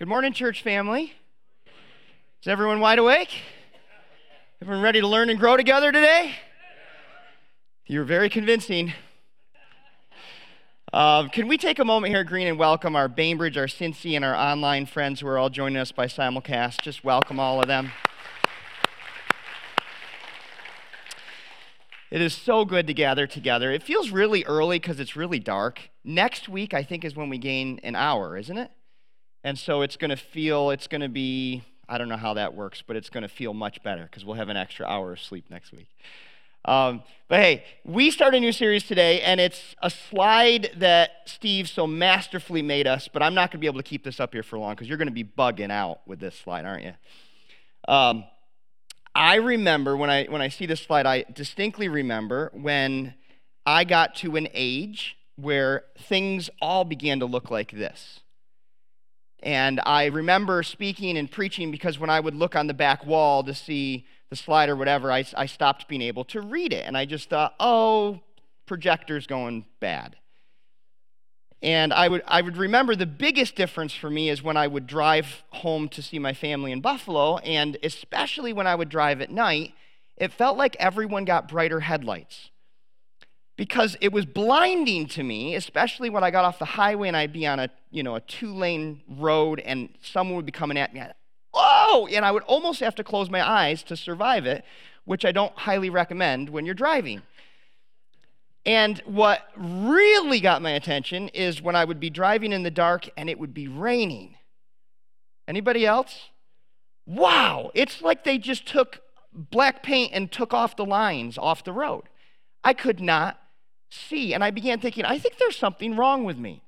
Good morning, church family. Is everyone wide awake? Everyone ready to learn and grow together today? You're very convincing. Uh, can we take a moment here, Green, and welcome our Bainbridge, our Cincy, and our online friends who are all joining us by simulcast? Just welcome all of them. It is so good to gather together. It feels really early because it's really dark. Next week, I think, is when we gain an hour, isn't it? And so it's going to feel, it's going to be, I don't know how that works, but it's going to feel much better because we'll have an extra hour of sleep next week. Um, but hey, we start a new series today, and it's a slide that Steve so masterfully made us, but I'm not going to be able to keep this up here for long because you're going to be bugging out with this slide, aren't you? Um, I remember when I, when I see this slide, I distinctly remember when I got to an age where things all began to look like this. And I remember speaking and preaching because when I would look on the back wall to see the slide or whatever, I, I stopped being able to read it. And I just thought, oh, projector's going bad. And I would, I would remember the biggest difference for me is when I would drive home to see my family in Buffalo, and especially when I would drive at night, it felt like everyone got brighter headlights. Because it was blinding to me, especially when I got off the highway and I'd be on a, you know, a two-lane road and someone would be coming at me. Oh! And I would almost have to close my eyes to survive it, which I don't highly recommend when you're driving. And what really got my attention is when I would be driving in the dark and it would be raining. Anybody else? Wow, it's like they just took black paint and took off the lines off the road. I could not see. And I began thinking, I think there's something wrong with me.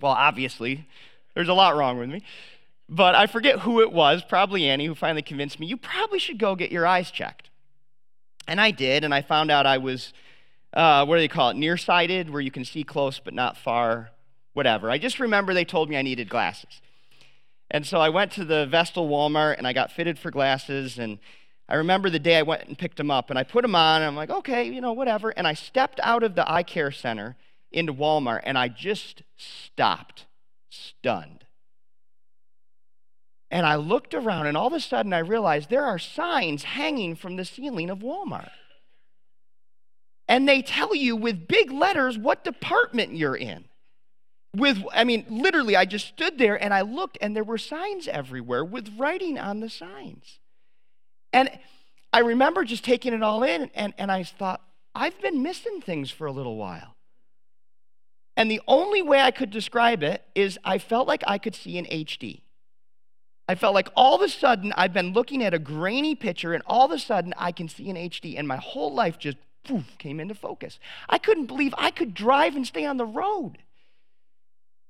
Well, obviously, there's a lot wrong with me. But I forget who it was, probably Annie, who finally convinced me, you probably should go get your eyes checked. And I did, and I found out I was uh, what do they call it? Nearsighted, where you can see close but not far, whatever. I just remember they told me I needed glasses. And so I went to the Vestal Walmart and I got fitted for glasses. And I remember the day I went and picked them up and I put them on and I'm like, okay, you know, whatever. And I stepped out of the eye care center into Walmart and I just stopped, stunned. And I looked around and all of a sudden I realized there are signs hanging from the ceiling of Walmart and they tell you with big letters what department you're in. With, I mean, literally, I just stood there and I looked, and there were signs everywhere with writing on the signs. And I remember just taking it all in, and, and I thought, I've been missing things for a little while. And the only way I could describe it is I felt like I could see in HD. I felt like all of a sudden I've been looking at a grainy picture, and all of a sudden I can see in HD, and my whole life just poof, came into focus. I couldn't believe I could drive and stay on the road,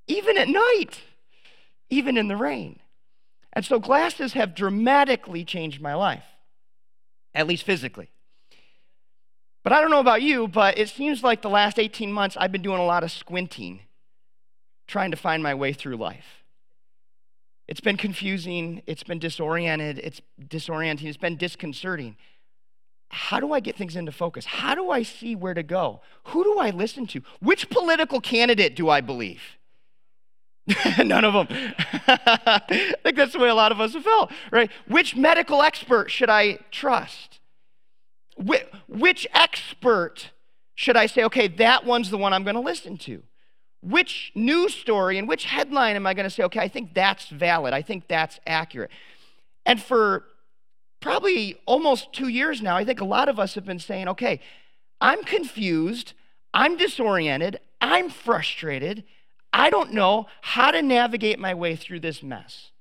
even at night, even in the rain. And so glasses have dramatically changed my life, at least physically. But I don't know about you, but it seems like the last 18 months I've been doing a lot of squinting, trying to find my way through life. It's been confusing, it's been disoriented, it's disorienting, it's been disconcerting how do I get things into focus? How do I see where to go? Who do I listen to? Which political candidate do I believe? None of them. I think that's the way a lot of us have felt, right? Which medical expert should I trust? Wh- which expert should I say, okay, that one's the one I'm going to listen to? Which news story and which headline am I going to say, okay, I think that's valid. I think that's accurate. And for probably almost two years now, I think a lot of us have been saying, okay, I'm confused, I'm disoriented, I'm frustrated, I don't know how to navigate my way through this mess.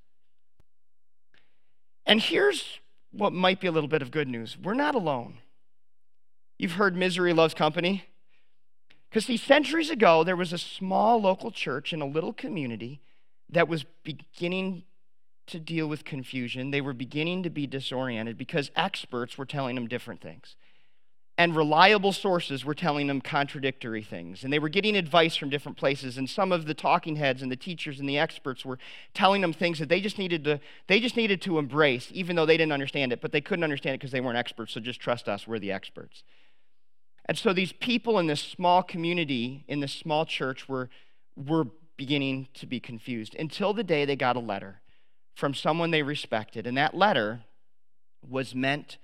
And here's what might be a little bit of good news we're not alone. You've heard misery loves company. Because, see, centuries ago, there was a small local church in a little community that was beginning to deal with confusion. They were beginning to be disoriented because experts were telling them different things. And reliable sources were telling them contradictory things. And they were getting advice from different places. And some of the talking heads and the teachers and the experts were telling them things that they just needed to, they just needed to embrace, even though they didn't understand it. But they couldn't understand it because they weren't experts. So just trust us, we're the experts. And so these people in this small community, in this small church, were, were beginning to be confused until the day they got a letter from someone they respected. And that letter was meant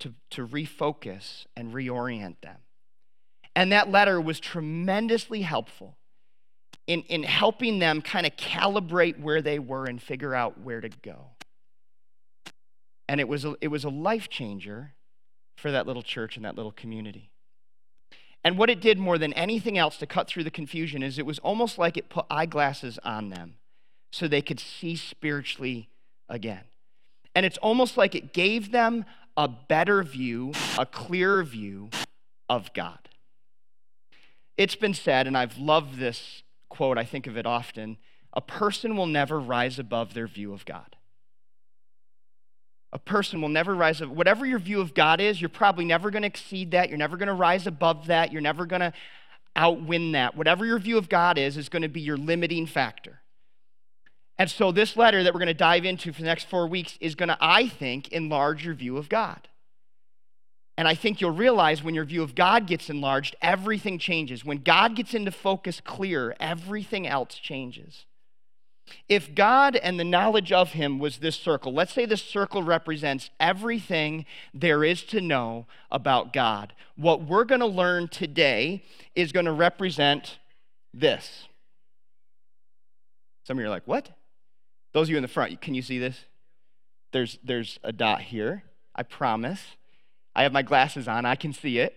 to, to refocus and reorient them. And that letter was tremendously helpful in, in helping them kind of calibrate where they were and figure out where to go. And it was a, it was a life changer for that little church and that little community. And what it did more than anything else to cut through the confusion is it was almost like it put eyeglasses on them so they could see spiritually again. And it's almost like it gave them a better view, a clearer view of God. It's been said, and I've loved this quote, I think of it often a person will never rise above their view of God. A person will never rise above, whatever your view of God is, you're probably never going to exceed that. You're never going to rise above that. You're never going to outwin that. Whatever your view of God is, is going to be your limiting factor. And so, this letter that we're going to dive into for the next four weeks is going to, I think, enlarge your view of God. And I think you'll realize when your view of God gets enlarged, everything changes. When God gets into focus clear, everything else changes. If God and the knowledge of Him was this circle, let's say this circle represents everything there is to know about God. What we're going to learn today is going to represent this. Some of you are like, what? Those of you in the front, can you see this? There's, there's a dot here, I promise. I have my glasses on, I can see it.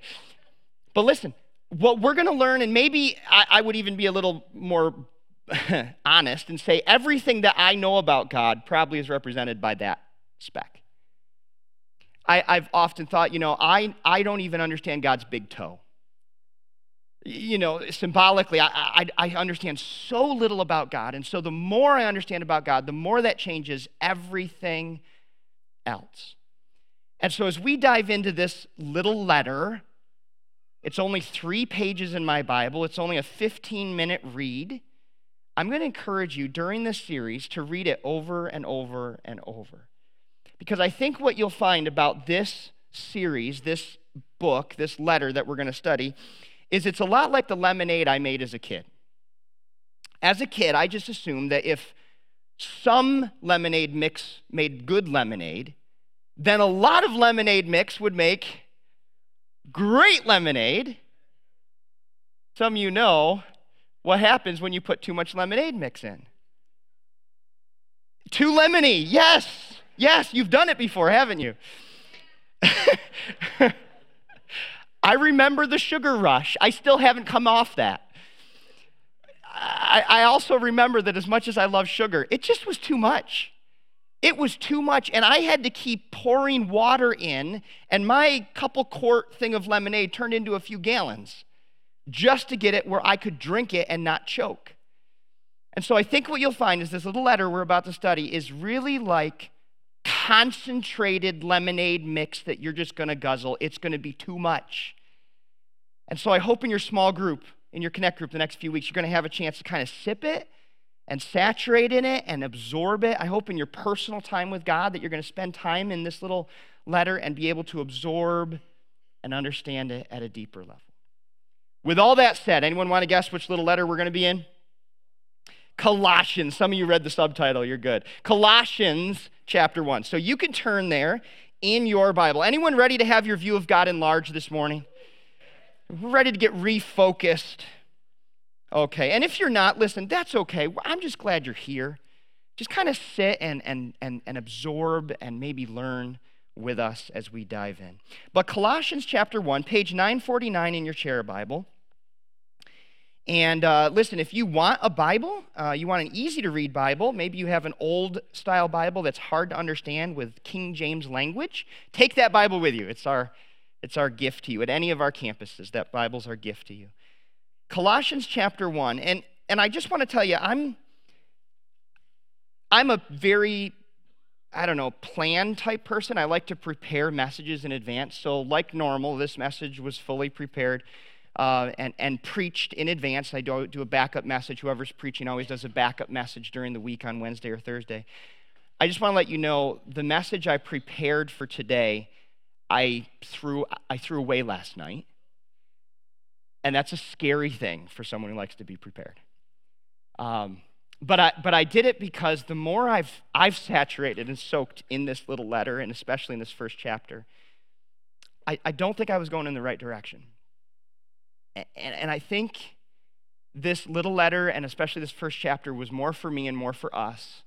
But listen, what we're going to learn, and maybe I, I would even be a little more honest and say everything that I know about God probably is represented by that speck. I, have often thought, you know, I, I don't even understand God's big toe. You know, symbolically, I, I, I understand so little about God. And so the more I understand about God, the more that changes everything else. And so, as we dive into this little letter, it's only three pages in my Bible, it's only a 15 minute read. I'm going to encourage you during this series to read it over and over and over. Because I think what you'll find about this series, this book, this letter that we're going to study, is it's a lot like the lemonade I made as a kid. As a kid, I just assumed that if some lemonade mix made good lemonade, then a lot of lemonade mix would make great lemonade. Some of you know what happens when you put too much lemonade mix in. Too lemony, yes, yes, you've done it before, haven't you? I remember the sugar rush. I still haven't come off that. I, I also remember that as much as I love sugar, it just was too much. It was too much, and I had to keep pouring water in, and my couple quart thing of lemonade turned into a few gallons just to get it where I could drink it and not choke. And so I think what you'll find is this little letter we're about to study is really like concentrated lemonade mix that you're just going to guzzle. It's going to be too much. And so I hope in your small group, in your connect group the next few weeks, you're going to have a chance to kind of sip it and saturate in it and absorb it. I hope in your personal time with God that you're going to spend time in this little letter and be able to absorb and understand it at a deeper level. With all that said, anyone want to guess which little letter we're going to be in? Colossians. Some of you read the subtitle, you're good. Colossians chapter 1. So you can turn there in your Bible. Anyone ready to have your view of God enlarged this morning? Ready to get refocused? Okay, and if you're not, listen, that's okay. I'm just glad you're here. Just kind of sit and, and, and, and absorb and maybe learn with us as we dive in. But Colossians chapter 1, page 949 in your chair Bible. And uh, listen, if you want a Bible, uh, you want an easy to read Bible, maybe you have an old style Bible that's hard to understand with King James language, take that Bible with you. It's our, it's our gift to you. At any of our campuses, that Bible's our gift to you. Colossians chapter 1. And, and I just want to tell you, I'm, I'm a very, I don't know, plan type person. I like to prepare messages in advance. So, like normal, this message was fully prepared uh, and, and preached in advance. I do, do a backup message. Whoever's preaching always does a backup message during the week on Wednesday or Thursday. I just want to let you know the message I prepared for today, I threw, I threw away last night. And that's a scary thing for someone who likes to be prepared. Um, but I, but I did it because the more I've, I've saturated and soaked in this little letter, and especially in this first chapter, I, I don't think I was going in the right direction. And, and I think this little letter, and especially this first chapter, was more for me and more for us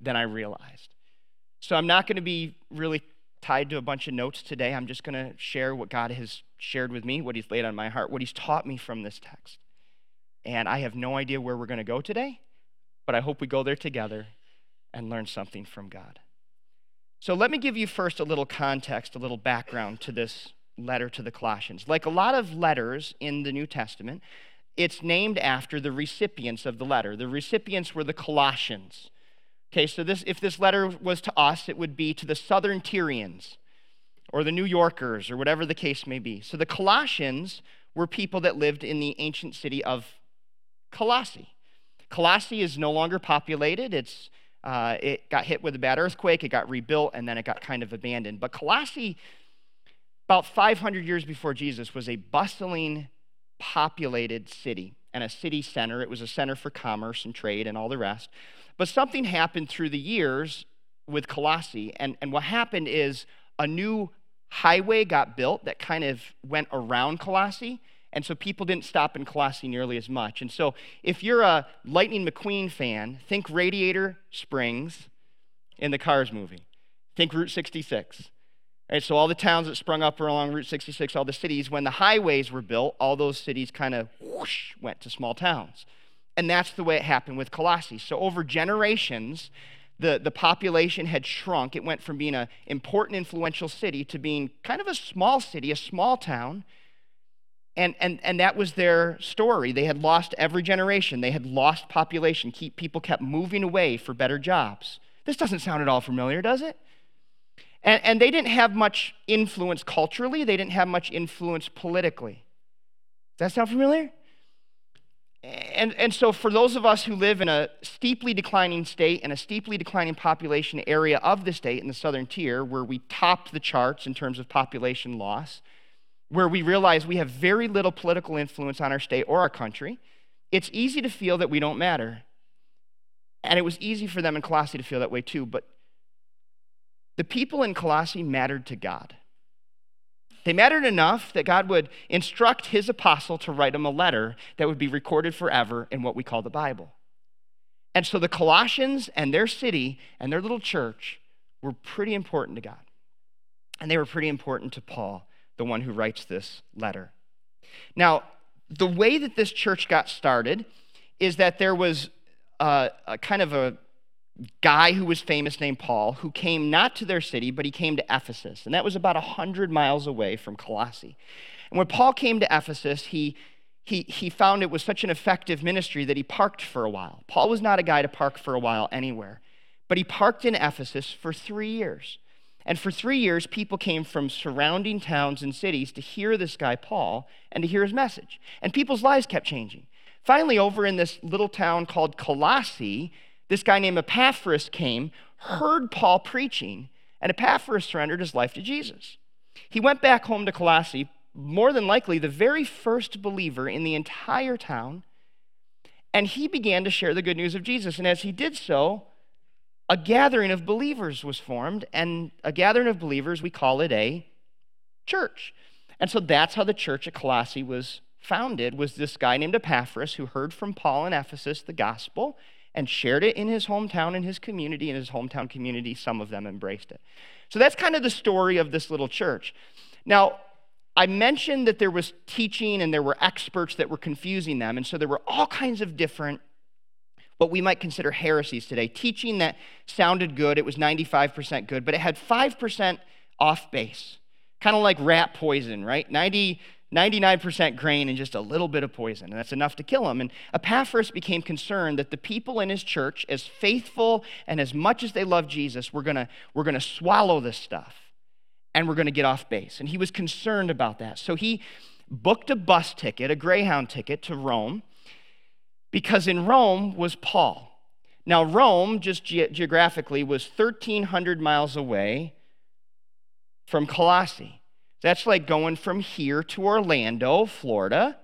than I realized. So I'm not going to be really tied to a bunch of notes today. I'm just going to share what God has shared with me, what He's laid on my heart, what He's taught me from this text. And I have no idea where we're going to go today but I hope we go there together and learn something from God. So let me give you first a little context, a little background to this letter to the Colossians. Like a lot of letters in the New Testament, it's named after the recipients of the letter. The recipients were the Colossians. Okay, so this, if this letter was to us, it would be to the Southern Tyrians or the New Yorkers or whatever the case may be. So the Colossians were people that lived in the ancient city of Colossae. Colossae is no longer populated. It's, uh, it got hit with a bad earthquake, it got rebuilt, and then it got kind of abandoned. But Colossae, about 500 years before Jesus, was a bustling, populated city and a city center. It was a center for commerce and trade and all the rest. But something happened through the years with Colossae, and, and what happened is a new highway got built that kind of went around Colossae and so people didn't stop in Colossae nearly as much. And so if you're a Lightning McQueen fan, think Radiator Springs in the Cars movie. Think Route 66. Right, so all the towns that sprung up along Route 66, all the cities, when the highways were built, all those cities kind of whoosh went to small towns. And that's the way it happened with Colossae. So over generations, the, the population had shrunk. It went from being an important, influential city to being kind of a small city, a small town and, and, and that was their story. They had lost every generation. They had lost population. Keep, people kept moving away for better jobs. This doesn't sound at all familiar, does it? And, and they didn't have much influence culturally, they didn't have much influence politically. Does that sound familiar? And, and so, for those of us who live in a steeply declining state and a steeply declining population area of the state in the southern tier, where we topped the charts in terms of population loss, where we realize we have very little political influence on our state or our country, it's easy to feel that we don't matter. And it was easy for them in Colossae to feel that way too, but the people in Colossae mattered to God. They mattered enough that God would instruct his apostle to write them a letter that would be recorded forever in what we call the Bible. And so the Colossians and their city and their little church were pretty important to God. And they were pretty important to Paul the one who writes this letter. Now, the way that this church got started is that there was a, a kind of a guy who was famous named Paul who came not to their city, but he came to Ephesus. And that was about 100 miles away from Colossae. And when Paul came to Ephesus, he, he, he found it was such an effective ministry that he parked for a while. Paul was not a guy to park for a while anywhere, but he parked in Ephesus for three years. And for three years, people came from surrounding towns and cities to hear this guy, Paul, and to hear his message. And people's lives kept changing. Finally, over in this little town called Colossae, this guy named Epaphras came, heard Paul preaching, and Epaphras surrendered his life to Jesus. He went back home to Colossae, more than likely the very first believer in the entire town, and he began to share the good news of Jesus. And as he did so, a gathering of believers was formed, and a gathering of believers, we call it a church. And so that's how the church at Colossae was founded, was this guy named Epaphras who heard from Paul in Ephesus the gospel and shared it in his hometown, in his community. In his hometown community, some of them embraced it. So that's kind of the story of this little church. Now, I mentioned that there was teaching and there were experts that were confusing them. And so there were all kinds of different what we might consider heresies today. Teaching that sounded good, it was 95% good, but it had 5% off base. Kind of like rat poison, right? 90, 99% grain and just a little bit of poison, and that's enough to kill him. And Epaphras became concerned that the people in his church, as faithful and as much as they love Jesus, were gonna, were gonna swallow this stuff and we're gonna get off base. And he was concerned about that. So he booked a bus ticket, a Greyhound ticket to Rome because in Rome was Paul. Now, Rome, just ge- geographically, was 1,300 miles away from Colossae. That's like going from here to Orlando, Florida.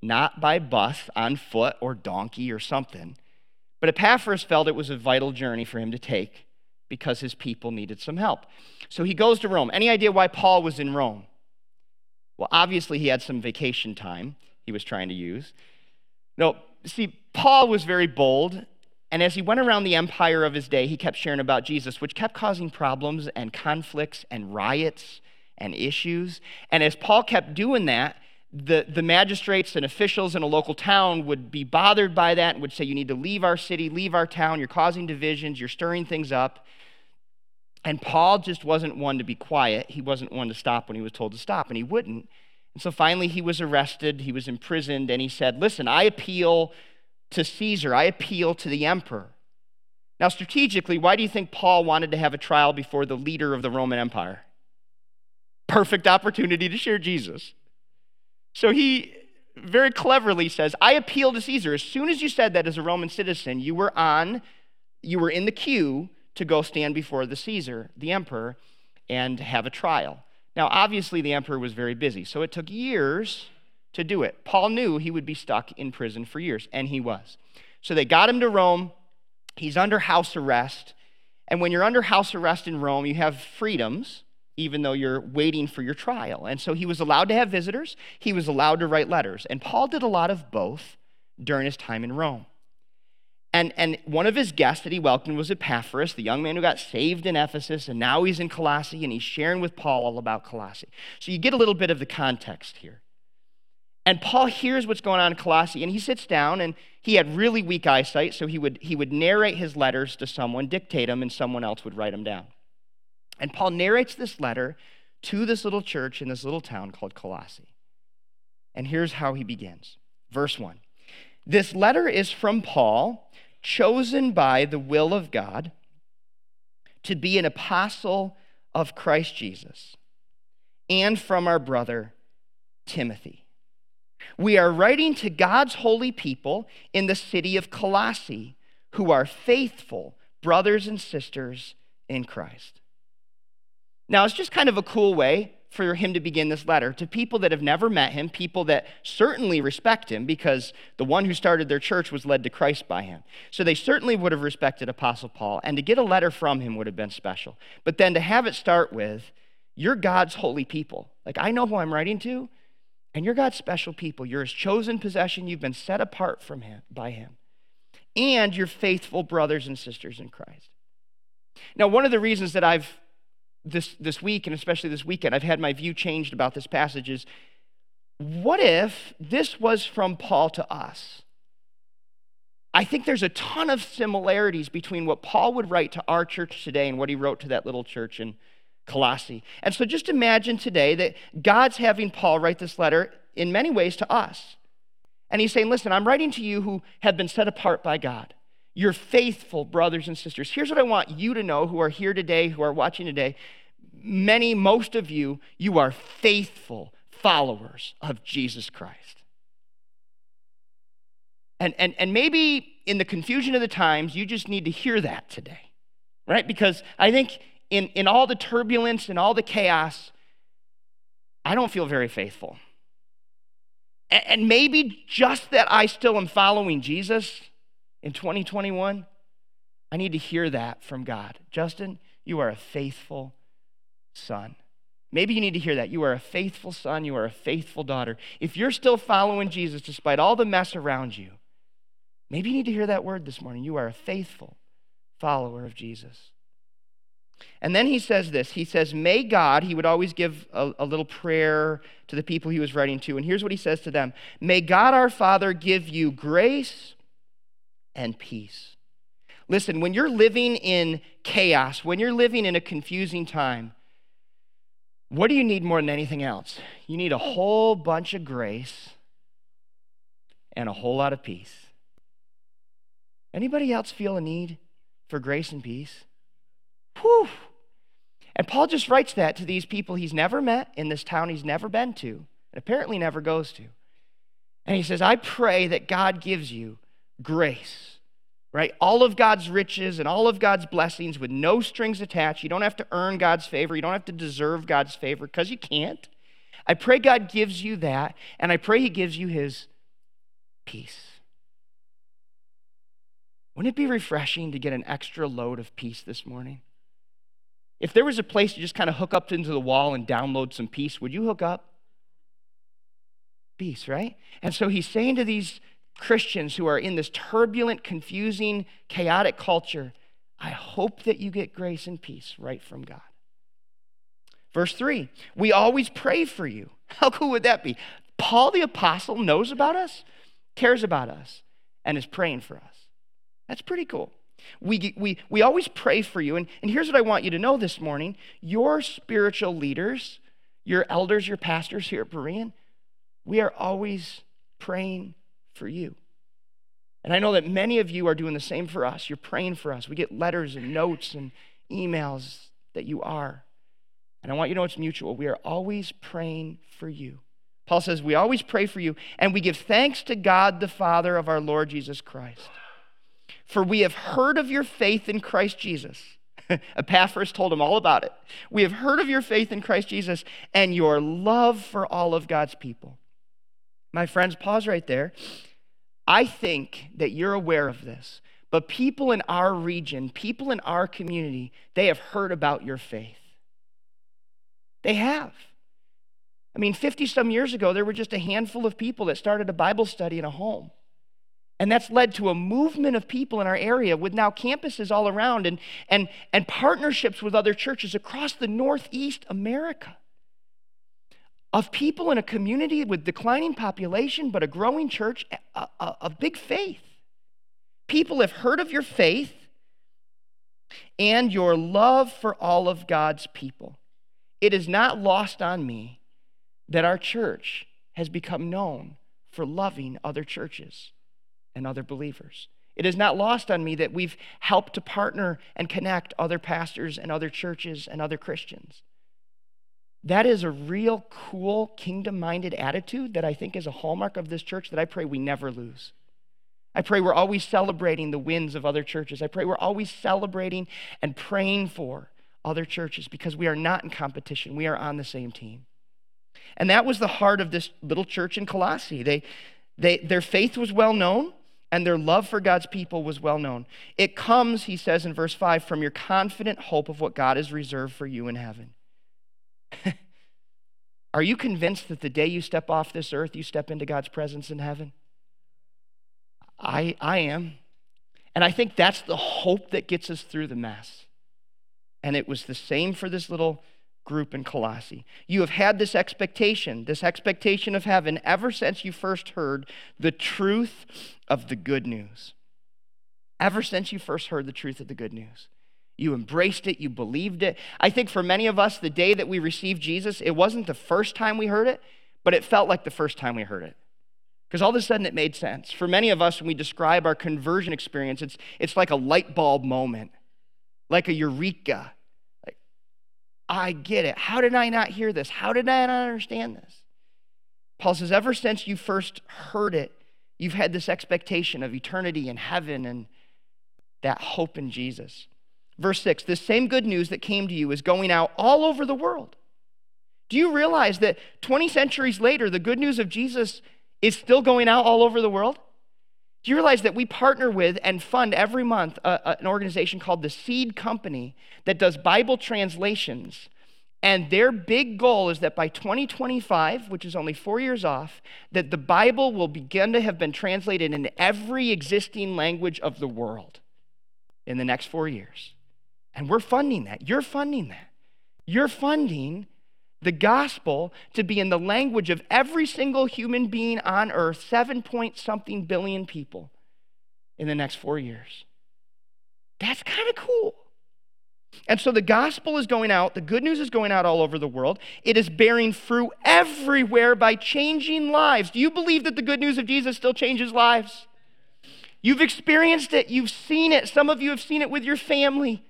not by bus, on foot, or donkey or something. But Epaphras felt it was a vital journey for him to take because his people needed some help. So he goes to Rome. Any idea why Paul was in Rome? Well, obviously, he had some vacation time he was trying to use. No, see, Paul was very bold, and as he went around the empire of his day, he kept sharing about Jesus, which kept causing problems and conflicts and riots and issues. And as Paul kept doing that, the, the magistrates and officials in a local town would be bothered by that and would say, You need to leave our city, leave our town, you're causing divisions, you're stirring things up. And Paul just wasn't one to be quiet. He wasn't one to stop when he was told to stop, and he wouldn't. And so finally, he was arrested, he was imprisoned, and he said, Listen, I appeal to Caesar, I appeal to the emperor. Now, strategically, why do you think Paul wanted to have a trial before the leader of the Roman Empire? Perfect opportunity to share Jesus. So he very cleverly says, I appeal to Caesar. As soon as you said that as a Roman citizen, you were on, you were in the queue to go stand before the Caesar, the emperor, and have a trial. Now, obviously, the emperor was very busy, so it took years to do it. Paul knew he would be stuck in prison for years, and he was. So they got him to Rome. He's under house arrest. And when you're under house arrest in Rome, you have freedoms even though you're waiting for your trial. And so he was allowed to have visitors, he was allowed to write letters. And Paul did a lot of both during his time in Rome. And, and one of his guests that he welcomed was Epaphras, the young man who got saved in Ephesus, and now he's in Colossae, and he's sharing with Paul all about Colossae. So you get a little bit of the context here. And Paul hears what's going on in Colossae, and he sits down, and he had really weak eyesight, so he would, he would narrate his letters to someone, dictate them, and someone else would write them down. And Paul narrates this letter to this little church in this little town called Colossae. And here's how he begins. Verse 1. This letter is from Paul, chosen by the will of God to be an apostle of Christ Jesus, and from our brother Timothy. We are writing to God's holy people in the city of Colossae who are faithful brothers and sisters in Christ. Now, it's just kind of a cool way for him to begin this letter to people that have never met him, people that certainly respect him because the one who started their church was led to Christ by him. So they certainly would have respected Apostle Paul, and to get a letter from him would have been special. But then to have it start with, You're God's holy people. Like, I know who I'm writing to, and you're God's special people. You're his chosen possession. You've been set apart from him by him. And you're faithful brothers and sisters in Christ. Now, one of the reasons that I've this, this week, and especially this weekend, I've had my view changed about this passage is what if this was from Paul to us? I think there's a ton of similarities between what Paul would write to our church today and what he wrote to that little church in Colossae. And so just imagine today that God's having Paul write this letter in many ways to us. And he's saying, Listen, I'm writing to you who have been set apart by God. You're faithful brothers and sisters. Here's what I want you to know who are here today, who are watching today. Many, most of you, you are faithful followers of Jesus Christ. And, and, and maybe in the confusion of the times, you just need to hear that today, right? Because I think in, in all the turbulence and all the chaos, I don't feel very faithful. And, and maybe just that I still am following Jesus in 2021, I need to hear that from God. Justin, you are a faithful son. Maybe you need to hear that. You are a faithful son. You are a faithful daughter. If you're still following Jesus despite all the mess around you, maybe you need to hear that word this morning. You are a faithful follower of Jesus. And then he says this He says, May God, he would always give a, a, little prayer to the people he was writing to. And here's what he says to them May God our Father give you grace and peace. Listen, when you're living in chaos, when you're living in a confusing time, what do you need more than anything else? You need a whole bunch of grace and a whole lot of peace. Anybody else feel a need for grace and peace? Whew. And Paul just writes that to these people he's never met in this town he's never been to, and apparently never goes to. And he says, I pray that God gives you grace, right? All of God's riches and all of God's blessings with no strings attached. You don't have to earn God's favor, you don't have to deserve God's favor because you can't. I pray God gives you that, and I pray He gives you His peace. Wouldn't it be refreshing to get an extra load of peace this morning? If there was a place to just kind of hook up into the wall and download some peace, would you hook up? Peace, right? And so he's saying to these Christians who are in this turbulent, confusing, chaotic culture, I hope that you get grace and peace right from God. Verse 3 We always pray for you. How cool would that be? Paul the Apostle knows about us, cares about us, and is praying for us. That's pretty cool. We, we, we always pray for you. And, and here's what I want you to know this morning your spiritual leaders, your elders, your pastors here at Berean, we are always praying for you. And I know that many of you are doing the same for us. You're praying for us. We get letters and notes and emails that you are. And I want you to know it's mutual. We are always praying for you. Paul says, We always pray for you, and we give thanks to God the Father of our Lord Jesus Christ. For we have heard of your faith in Christ Jesus. Epaphras told him all about it. We have heard of your faith in Christ Jesus and your love for all of God's people. My friends, pause right there. I think that you're aware of this, but people in our region, people in our community, they have heard about your faith. They have. I mean, 50 some years ago, there were just a handful of people that started a Bible study in a home. And that's led to a movement of people in our area with now campuses all around and, and, and partnerships with other churches across the Northeast America. Of people in a community with declining population, but a growing church of big faith. People have heard of your faith and your love for all of God's people. It is not lost on me that our church has become known for loving other churches and other believers. It is not lost on me that we've helped to partner and connect other pastors and other churches and other Christians. That is a real cool kingdom minded attitude that I think is a hallmark of this church that I pray we never lose. I pray we're always celebrating the wins of other churches. I pray we're always celebrating and praying for other churches because we are not in competition. We are on the same team. And that was the heart of this little church in Colossae. They, they, their faith was well known and their love for God's people was well known. It comes, he says in verse 5, from your confident hope of what God has reserved for you in heaven. are you convinced that the day you step off this earth, you step into God's presence in heaven? I, I am. And I think that's the hope that gets us through the mess. And it was the same for this little group in Colossae. You have had this expectation, this expectation of heaven, ever since you first heard the truth of the good news. Ever since you first heard the truth of the good news. You embraced it, you believed it. I think for many of us, the day that we received Jesus, it wasn't the first time we heard it, but it felt like the first time we heard it. Because all of a sudden it made sense. For many of us, when we describe our conversion experience, it's, it's like a light bulb moment, like a eureka. I get it. How did I not hear this? How did I not understand this? Paul says, ever since you first heard it, you've had this expectation of eternity in heaven and that hope in Jesus. Verse 6 this same good news that came to you is going out all over the world. Do you realize that 20 centuries later, the good news of Jesus is still going out all over the world? Do you realize that we partner with and fund every month a, a, an organization called the Seed Company that does Bible translations? And their big goal is that by 2025, which is only four years off, that the Bible will begin to have been translated in every existing language of the world in the next four years. And we're funding that. You're funding that. You're funding the gospel to be in the language of every single human being on earth, seven point something billion people in the next four years. That's kind of cool. And so the gospel is going out, the good news is going out all over the world. It is bearing fruit everywhere by changing lives. Do you believe that the good news of Jesus still changes lives? You've experienced it, you've seen it. Some of you have seen it with your family.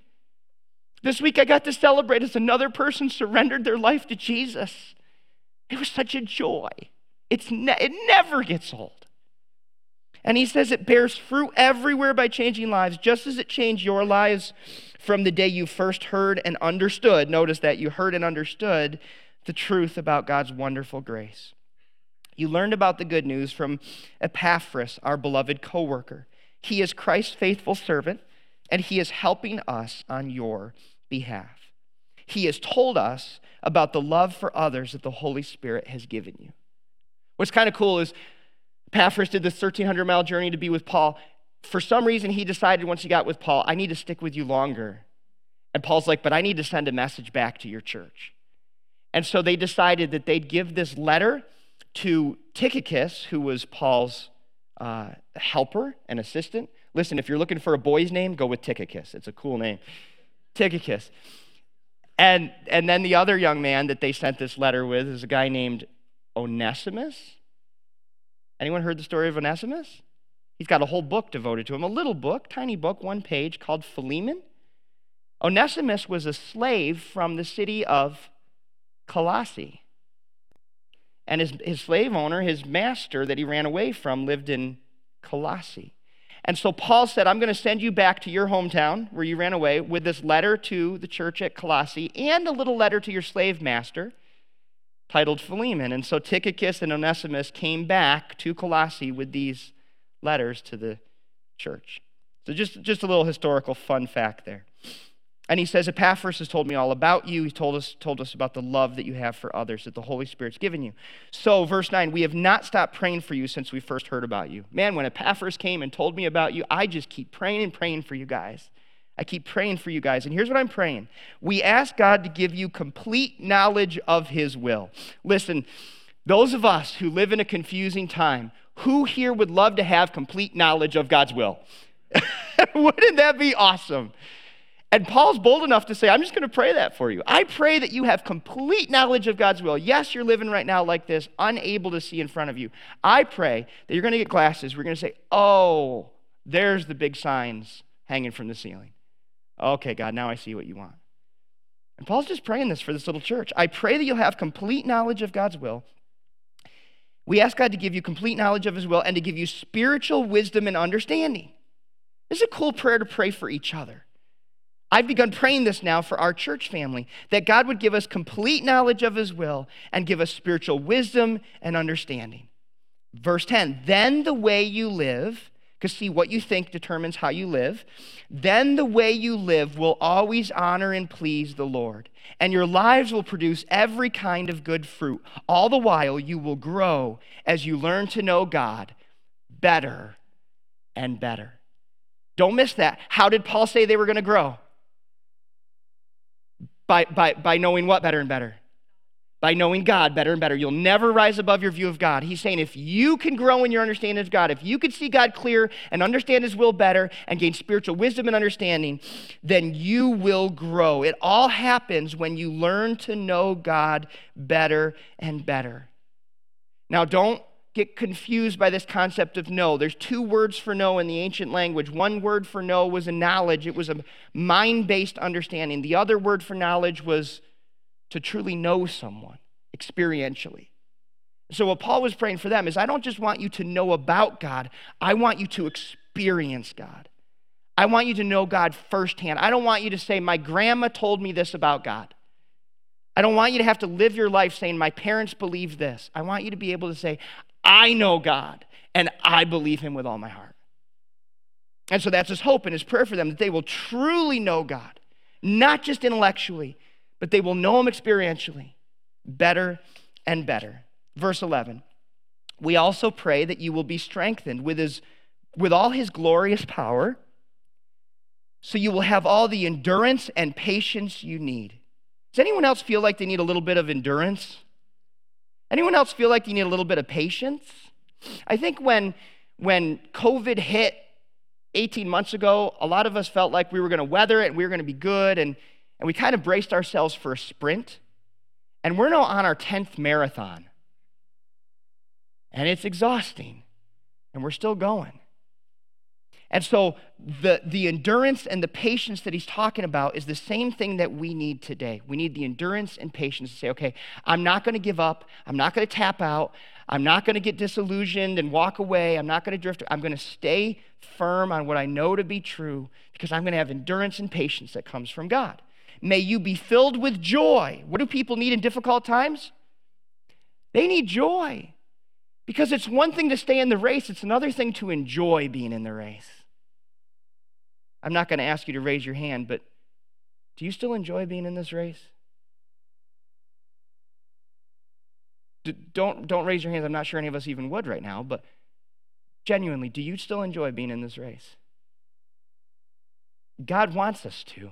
This week I got to celebrate as another person surrendered their life to Jesus. It was such a joy. It's ne- it never gets old. And he says it bears fruit everywhere by changing lives, just as it changed your lives from the day you first heard and understood. Notice that you heard and understood the truth about God's wonderful grace. You learned about the good news from Epaphras, our beloved co worker. He is Christ's faithful servant, and he is helping us on your behalf. He has told us about the love for others that the Holy Spirit has given you. What's kind of cool is Epaphras did this 1,300 mile journey to be with Paul. For some reason, he decided once he got with Paul, I need to stick with you longer. And Paul's like, but I need to send a message back to your church. And so they decided that they'd give this letter to Tychicus, who was Paul's uh, helper and assistant. Listen, if you're looking for a boy's name, go with Tychicus. It's a cool name. Tychicus. And, and then the other young man that they sent this letter with is a guy named Onesimus. Anyone heard the story of Onesimus? He's got a whole book devoted to him, a little book, tiny book, one page called Philemon. Onesimus was a slave from the city of Colossae. And his, his slave owner, his master that he ran away from, lived in Colossae. And so Paul said, I'm going to send you back to your hometown where you ran away with this letter to the church at Colossae and a little letter to your slave master titled Philemon. And so Tychicus and Onesimus came back to Colossae with these letters to the church. So just, just a little historical fun fact there. And he says, Epaphras has told me all about you. He told us, told us about the love that you have for others that the Holy Spirit's given you. So, verse 9, we have not stopped praying for you since we first heard about you. Man, when Epaphras came and told me about you, I just keep praying and praying for you guys. I keep praying for you guys. And here's what I'm praying we ask God to give you complete knowledge of His will. Listen, those of us who live in a confusing time, who here would love to have complete knowledge of God's will? Wouldn't that be awesome? And Paul's bold enough to say, I'm just going to pray that for you. I pray that you have complete knowledge of God's will. Yes, you're living right now like this, unable to see in front of you. I pray that you're going to get glasses. We're going to say, oh, there's the big signs hanging from the ceiling. Okay, God, now I see what you want. And Paul's just praying this for this little church. I pray that you'll have complete knowledge of God's will. We ask God to give you complete knowledge of his will and to give you spiritual wisdom and understanding. This is a cool prayer to pray for each other. I've begun praying this now for our church family that God would give us complete knowledge of His will and give us spiritual wisdom and understanding. Verse 10 Then the way you live, because see, what you think determines how you live, then the way you live will always honor and please the Lord, and your lives will produce every kind of good fruit. All the while, you will grow as you learn to know God better and better. Don't miss that. How did Paul say they were going to grow? By, by, by knowing what better and better? By knowing God better and better. You'll never rise above your view of God. He's saying if you can grow in your understanding of God, if you can see God clear and understand His will better and gain spiritual wisdom and understanding, then you will grow. It all happens when you learn to know God better and better. Now, don't get confused by this concept of know. There's two words for know in the ancient language. One word for know was a knowledge, it was a mind based understanding. The other word for knowledge was to truly know someone experientially. So, what Paul was praying for them is I don't just want you to know about God, I want you to experience God. I want you to know God firsthand. I don't want you to say, My grandma told me this about God. I don't want you to have to live your life saying, My parents believe this. I want you to be able to say, I know God and I believe him with all my heart. And so that's his hope and his prayer for them that they will truly know God, not just intellectually, but they will know him experientially better and better. Verse 11. We also pray that you will be strengthened with his with all his glorious power so you will have all the endurance and patience you need. Does anyone else feel like they need a little bit of endurance? Anyone else feel like you need a little bit of patience? I think when when COVID hit 18 months ago, a lot of us felt like we were going to weather it and we were going to be good and and we kind of braced ourselves for a sprint. And we're now on our 10th marathon. And it's exhausting. And we're still going. And so the, the endurance and the patience that he's talking about is the same thing that we need today. We need the endurance and patience to say, okay, I'm not going to give up. I'm not going to tap out. I'm not going to get disillusioned and walk away. I'm not going to drift. I'm going to stay firm on what I know to be true because I'm going to have endurance and patience that comes from God. May you be filled with joy. What do people need in difficult times? They need joy. Because it's one thing to stay in the race, it's another thing to enjoy being in the race. I'm not going to ask you to raise your hand, but do you still enjoy being in this race? don't, don't raise your hands. I'm not sure any of us even would right now, but genuinely, do you still enjoy being in this race? God wants us to.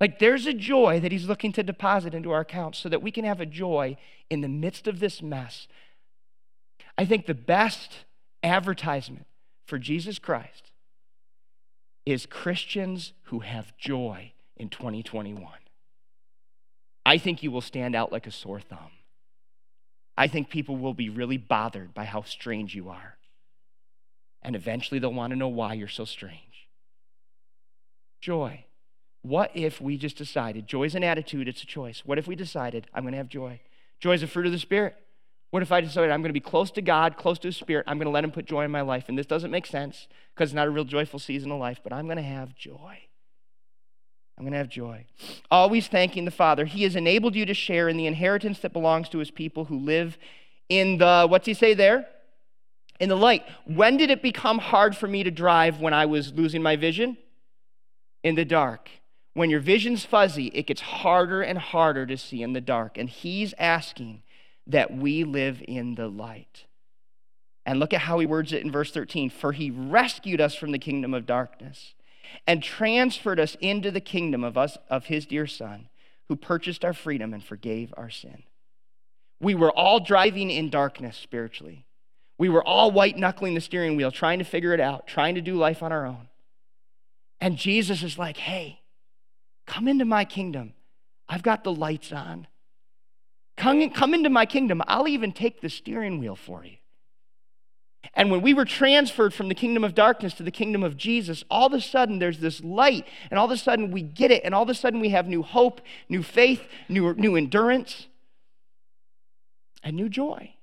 Like there's a joy that He's looking to deposit into our accounts so that we can have a joy in the midst of this mess. I think the best advertisement for Jesus Christ is Christians who have joy in 2021. I think you will stand out like a sore thumb. I think people will be really bothered by how strange you are. And eventually they'll want to know why you're so strange. Joy. What if we just decided, joy is an attitude, it's a choice. What if we decided, I'm going to have joy? Joy is a fruit of the Spirit. What if I decided I'm going to be close to God, close to His Spirit? I'm going to let Him put joy in my life. And this doesn't make sense because it's not a real joyful season of life, but I'm going to have joy. I'm going to have joy. Always thanking the Father. He has enabled you to share in the inheritance that belongs to His people who live in the, what's He say there? In the light. When did it become hard for me to drive when I was losing my vision? In the dark. When your vision's fuzzy, it gets harder and harder to see in the dark. And He's asking, that we live in the light. And look at how he words it in verse 13 For he rescued us from the kingdom of darkness and transferred us into the kingdom of us of his dear son who purchased our freedom and forgave our sin. We were all driving in darkness spiritually. We were all white knuckling the steering wheel, trying to figure it out, trying to do life on our own. And Jesus is like, hey, come into my kingdom. I've got the lights on. Come, come into my kingdom. I'll even take the steering wheel for you. And when we were transferred from the kingdom of darkness to the kingdom of Jesus, all of a sudden there's this light, and all of a sudden we get it, and all of a sudden we have new hope, new faith, new, new endurance, and new joy.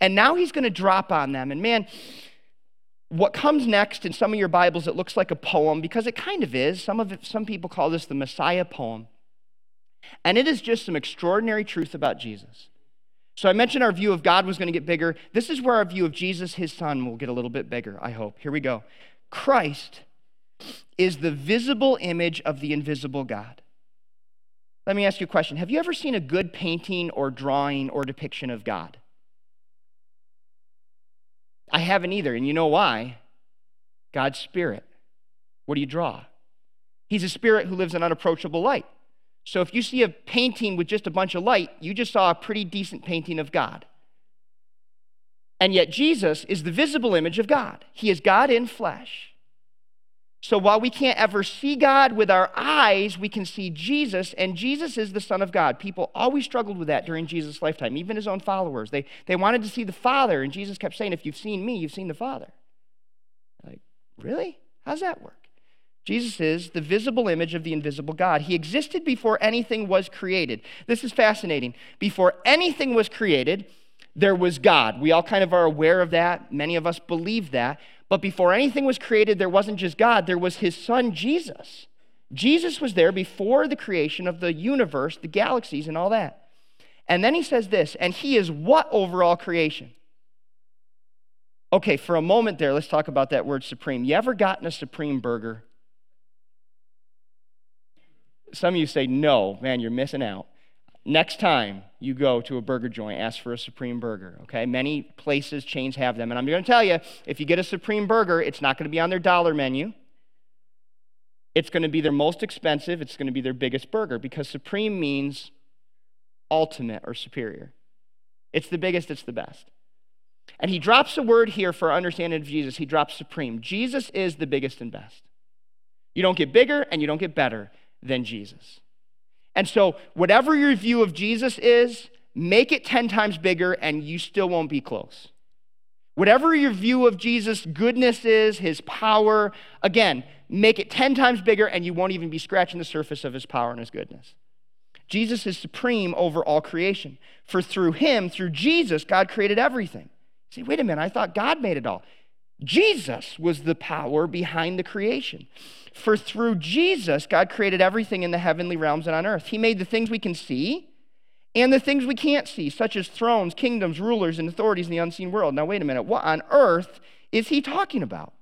And now he's going to drop on them. And man, what comes next in some of your Bibles, it looks like a poem because it kind of is. Some of it, some people call this the Messiah poem. And it is just some extraordinary truth about Jesus. So I mentioned our view of God was going to get bigger. This is where our view of Jesus, his son, will get a little bit bigger, I hope. Here we go. Christ is the visible image of the invisible God. Let me ask you a question. Have you ever seen a good painting or drawing or depiction of God? I haven't either, and you know why? God's spirit. What do you draw? He's a spirit who lives in unapproachable light. So if you see a painting with just a bunch of light, you just saw a pretty decent painting of God. And yet Jesus is the visible image of God. He is God in flesh. So while we can't ever see God with our eyes, we can see Jesus, and Jesus is the Son of God. People always struggled with that during Jesus' lifetime, even his own followers. They, they wanted to see the Father, and Jesus kept saying, If you've seen me, you've seen the Father. Like, really? How's that work? Jesus is the visible image of the invisible God. He existed before anything was created. This is fascinating. Before anything was created, there was God. We all kind of are aware of that. Many of us believe that. But before anything was created, there wasn't just God, there was his son, Jesus. Jesus was there before the creation of the universe, the galaxies, and all that. And then he says this, and he is what over all creation? Okay, for a moment there, let's talk about that word supreme. You ever gotten a supreme burger? Some of you say, no, man, you're missing out. Next time you go to a burger joint, ask for a Supreme Burger, okay? Many places, chains have them. And I'm going to tell you if you get a Supreme Burger, it's not going to be on their dollar menu. It's going to be their most expensive, it's going to be their biggest burger because Supreme means ultimate or superior. It's the biggest, it's the best. And he drops a word here for our understanding of Jesus. He drops supreme. Jesus is the biggest and best. You don't get bigger and you don't get better than Jesus. And so, whatever your view of Jesus is, make it 10 times bigger and you still won't be close. Whatever your view of Jesus' goodness is, his power, again, make it 10 times bigger and you won't even be scratching the surface of his power and his goodness. Jesus is supreme over all creation. For through him, through Jesus, God created everything. See, wait a minute, I thought God made it all. Jesus was the power behind the creation. For through Jesus, God created everything in the heavenly realms and on earth. He made the things we can see and the things we can't see, such as thrones, kingdoms, rulers, and authorities in the unseen world. Now, wait a minute. What on earth is he talking about?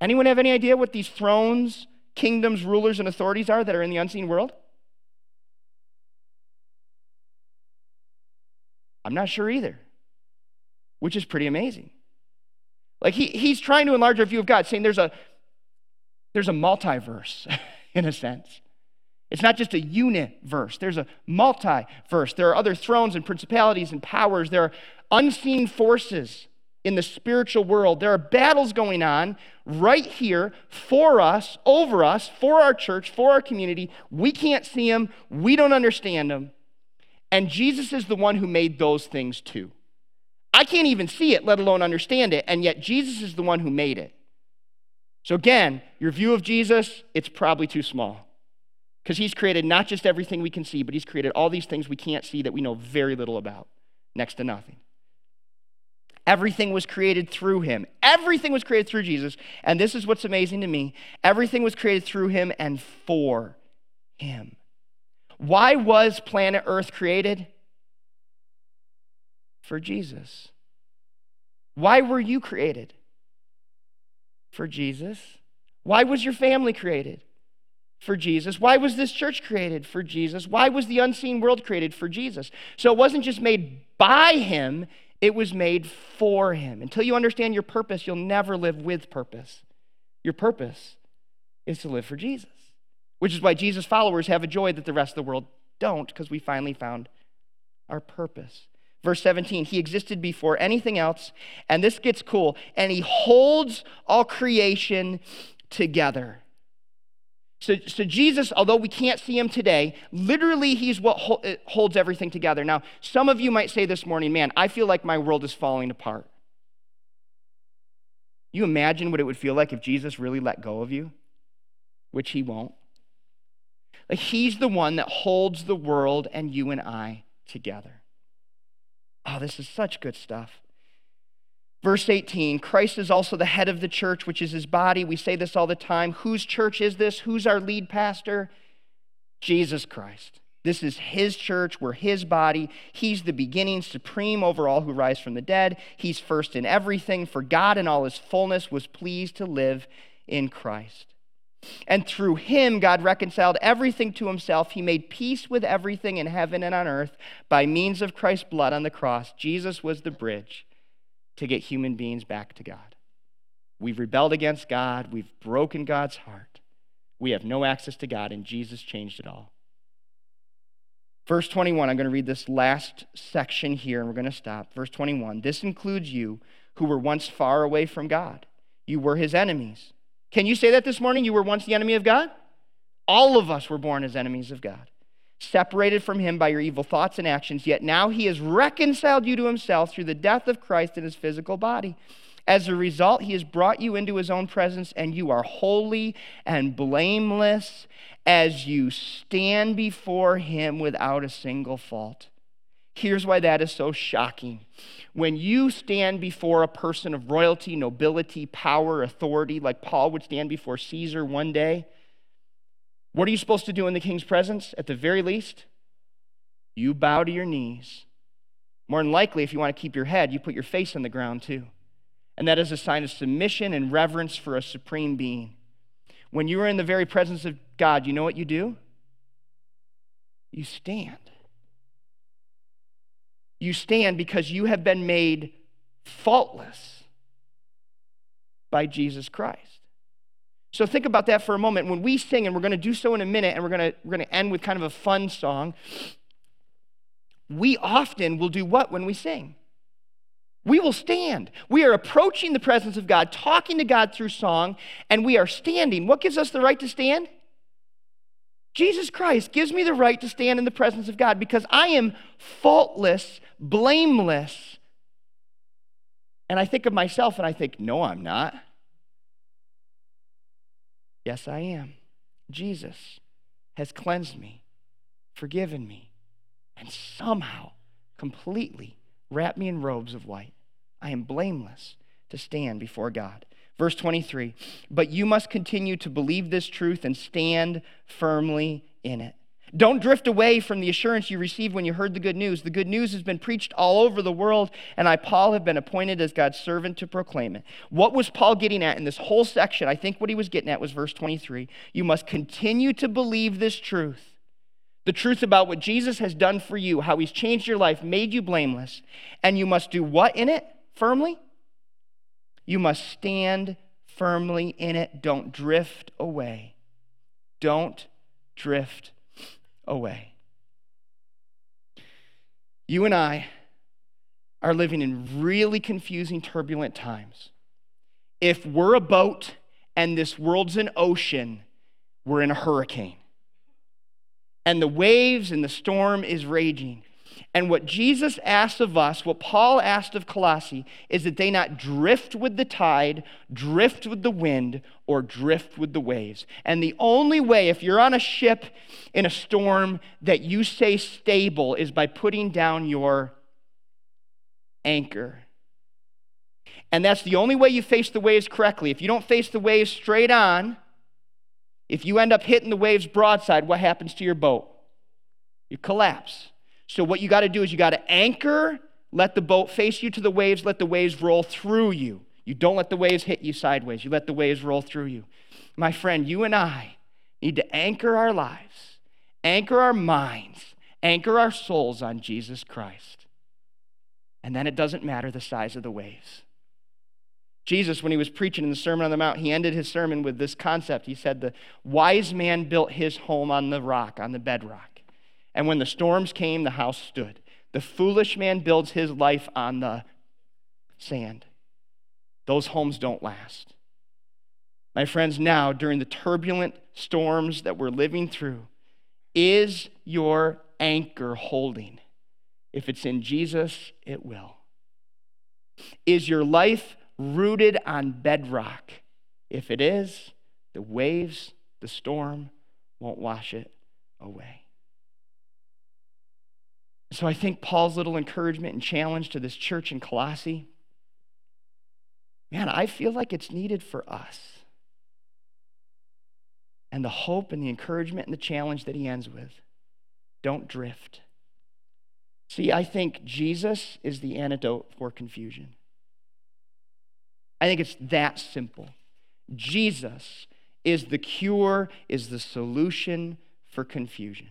Anyone have any idea what these thrones, kingdoms, rulers, and authorities are that are in the unseen world? I'm not sure either, which is pretty amazing. Like he, he's trying to enlarge our view of God, saying there's a there's a multiverse in a sense. It's not just a unit verse, there's a multiverse. There are other thrones and principalities and powers. There are unseen forces in the spiritual world. There are battles going on right here for us, over us, for our church, for our community. We can't see them, we don't understand them. And Jesus is the one who made those things too. I can't even see it, let alone understand it, and yet Jesus is the one who made it. So, again, your view of Jesus, it's probably too small. Because he's created not just everything we can see, but he's created all these things we can't see that we know very little about, next to nothing. Everything was created through him. Everything was created through Jesus. And this is what's amazing to me everything was created through him and for him. Why was planet Earth created? For Jesus. Why were you created? For Jesus. Why was your family created? For Jesus. Why was this church created? For Jesus. Why was the unseen world created? For Jesus. So it wasn't just made by him, it was made for him. Until you understand your purpose, you'll never live with purpose. Your purpose is to live for Jesus, which is why Jesus' followers have a joy that the rest of the world don't, because we finally found our purpose. Verse 17, he existed before anything else, and this gets cool, and he holds all creation together. So, so Jesus, although we can't see him today, literally he's what uh, holds everything together. Now, some of you might say this morning, man, I feel like my world is falling apart. You imagine what it would feel like if Jesus really let go of you, which he won't. Like he's the one that holds the world and you and I together. Oh, this is such good stuff. Verse 18 Christ is also the head of the church, which is his body. We say this all the time. Whose church is this? Who's our lead pastor? Jesus Christ. This is his church. We're his body. He's the beginning, supreme over all who rise from the dead. He's first in everything, for God in all his fullness was pleased to live in Christ. And through him, God reconciled everything to himself. He made peace with everything in heaven and on earth by means of Christ's blood on the cross. Jesus was the bridge to get human beings back to God. We've rebelled against God, we've broken God's heart. We have no access to God, and Jesus changed it all. Verse 21, I'm going to read this last section here, and we're going to stop. Verse 21 This includes you who were once far away from God. You were his enemies. Can you say that this morning? You were once the enemy of God? All of us were born as enemies of God separated from him by your evil thoughts and actions, yet now he has reconciled you to himself through the death of Christ in his physical body. As a result, he has brought you into his own presence, and you are holy and blameless as you stand before him without a single fault. Here's why that is so shocking. When you stand before a person of royalty, nobility, power, authority, like Paul would stand before Caesar one day, what are you supposed to do in the king's presence? At the very least, you bow to your knees. More than likely, if you want to keep your head, you put your face on the ground too. And that is a sign of submission and reverence for a supreme being. When you are in the very presence of God, you know what you do? You stand. You stand because you have been made faultless by Jesus Christ. So think about that for a moment. When we sing, and we're going to do so in a minute, and we're going to, we're going to end with kind of a fun song, we often will do what when we sing? We will stand. We are approaching the presence of God, talking to God through song, and we are standing. What gives us the right to stand? Jesus Christ gives me the right to stand in the presence of God because I am faultless, blameless. And I think of myself and I think, no, I'm not. Yes, I am. Jesus has cleansed me, forgiven me, and somehow completely wrapped me in robes of white. I am blameless to stand before God. Verse 23 But you must continue to believe this truth and stand firmly in it. Don't drift away from the assurance you received when you heard the good news. The good news has been preached all over the world, and I, Paul, have been appointed as God's servant to proclaim it. What was Paul getting at in this whole section? I think what he was getting at was verse 23. You must continue to believe this truth the truth about what Jesus has done for you, how he's changed your life, made you blameless, and you must do what in it firmly? You must stand firmly in it. Don't drift away. Don't drift away. You and I are living in really confusing, turbulent times. If we're a boat and this world's an ocean, we're in a hurricane. And the waves and the storm is raging. And what Jesus asked of us, what Paul asked of Colossae, is that they not drift with the tide, drift with the wind, or drift with the waves. And the only way, if you're on a ship in a storm, that you stay stable is by putting down your anchor. And that's the only way you face the waves correctly. If you don't face the waves straight on, if you end up hitting the waves broadside, what happens to your boat? You collapse. So, what you got to do is you got to anchor, let the boat face you to the waves, let the waves roll through you. You don't let the waves hit you sideways, you let the waves roll through you. My friend, you and I need to anchor our lives, anchor our minds, anchor our souls on Jesus Christ. And then it doesn't matter the size of the waves. Jesus, when he was preaching in the Sermon on the Mount, he ended his sermon with this concept. He said, The wise man built his home on the rock, on the bedrock. And when the storms came, the house stood. The foolish man builds his life on the sand. Those homes don't last. My friends, now, during the turbulent storms that we're living through, is your anchor holding? If it's in Jesus, it will. Is your life rooted on bedrock? If it is, the waves, the storm won't wash it away. So I think Paul's little encouragement and challenge to this church in Colossae, man, I feel like it's needed for us. And the hope and the encouragement and the challenge that he ends with don't drift. See, I think Jesus is the antidote for confusion. I think it's that simple. Jesus is the cure, is the solution for confusion.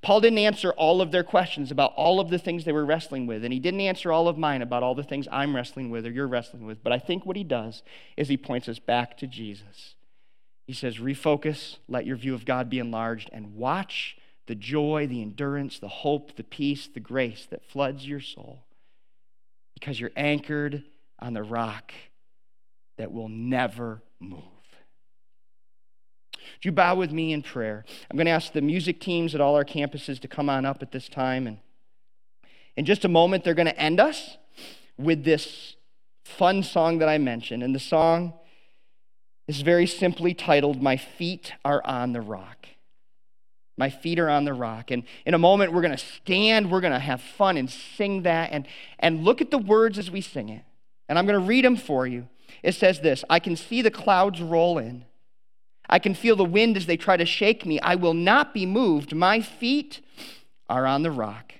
Paul didn't answer all of their questions about all of the things they were wrestling with, and he didn't answer all of mine about all the things I'm wrestling with or you're wrestling with. But I think what he does is he points us back to Jesus. He says, refocus, let your view of God be enlarged, and watch the joy, the endurance, the hope, the peace, the grace that floods your soul because you're anchored on the rock that will never move. Would you bow with me in prayer? I'm going to ask the music teams at all our campuses to come on up at this time. And in just a moment, they're going to end us with this fun song that I mentioned. And the song is very simply titled, My Feet Are on the Rock. My feet are on the rock. And in a moment, we're going to stand, we're going to have fun and sing that and, and look at the words as we sing it. And I'm going to read them for you. It says this I can see the clouds roll in. I can feel the wind as they try to shake me. I will not be moved. My feet are on the rock.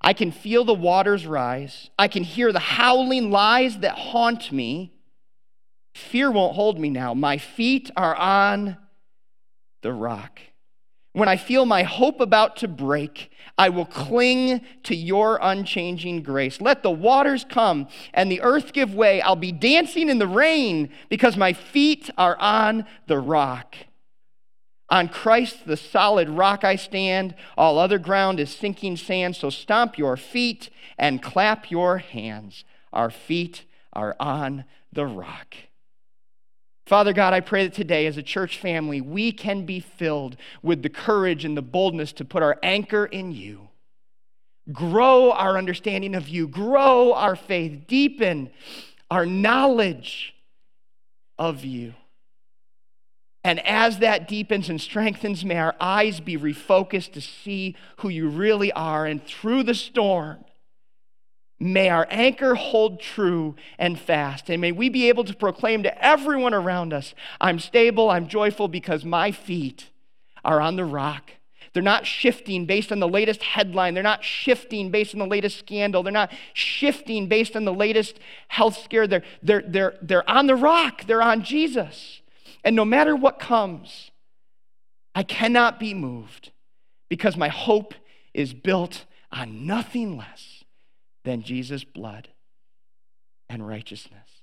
I can feel the waters rise. I can hear the howling lies that haunt me. Fear won't hold me now. My feet are on the rock. When I feel my hope about to break, I will cling to your unchanging grace. Let the waters come and the earth give way. I'll be dancing in the rain because my feet are on the rock. On Christ, the solid rock, I stand. All other ground is sinking sand. So stomp your feet and clap your hands. Our feet are on the rock. Father God, I pray that today, as a church family, we can be filled with the courage and the boldness to put our anchor in you. Grow our understanding of you, grow our faith, deepen our knowledge of you. And as that deepens and strengthens, may our eyes be refocused to see who you really are. And through the storm, May our anchor hold true and fast. And may we be able to proclaim to everyone around us I'm stable, I'm joyful because my feet are on the rock. They're not shifting based on the latest headline. They're not shifting based on the latest scandal. They're not shifting based on the latest health scare. They're, they're, they're, they're on the rock, they're on Jesus. And no matter what comes, I cannot be moved because my hope is built on nothing less than Jesus' blood and righteousness.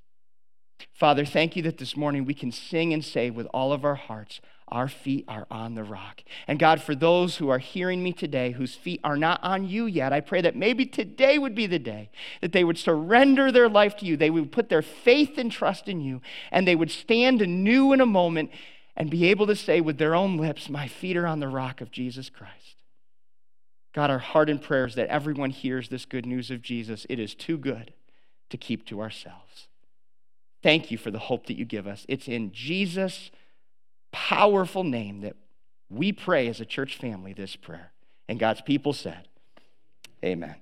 Father, thank you that this morning we can sing and say with all of our hearts, our feet are on the rock. And God, for those who are hearing me today whose feet are not on you yet, I pray that maybe today would be the day that they would surrender their life to you. They would put their faith and trust in you, and they would stand anew in a moment and be able to say with their own lips, My feet are on the rock of Jesus Christ. God, our heart and prayers that everyone hears this good news of Jesus. It is too good to keep to ourselves. Thank you for the hope that you give us. It's in Jesus' powerful name that we pray as a church family this prayer. And God's people said, Amen.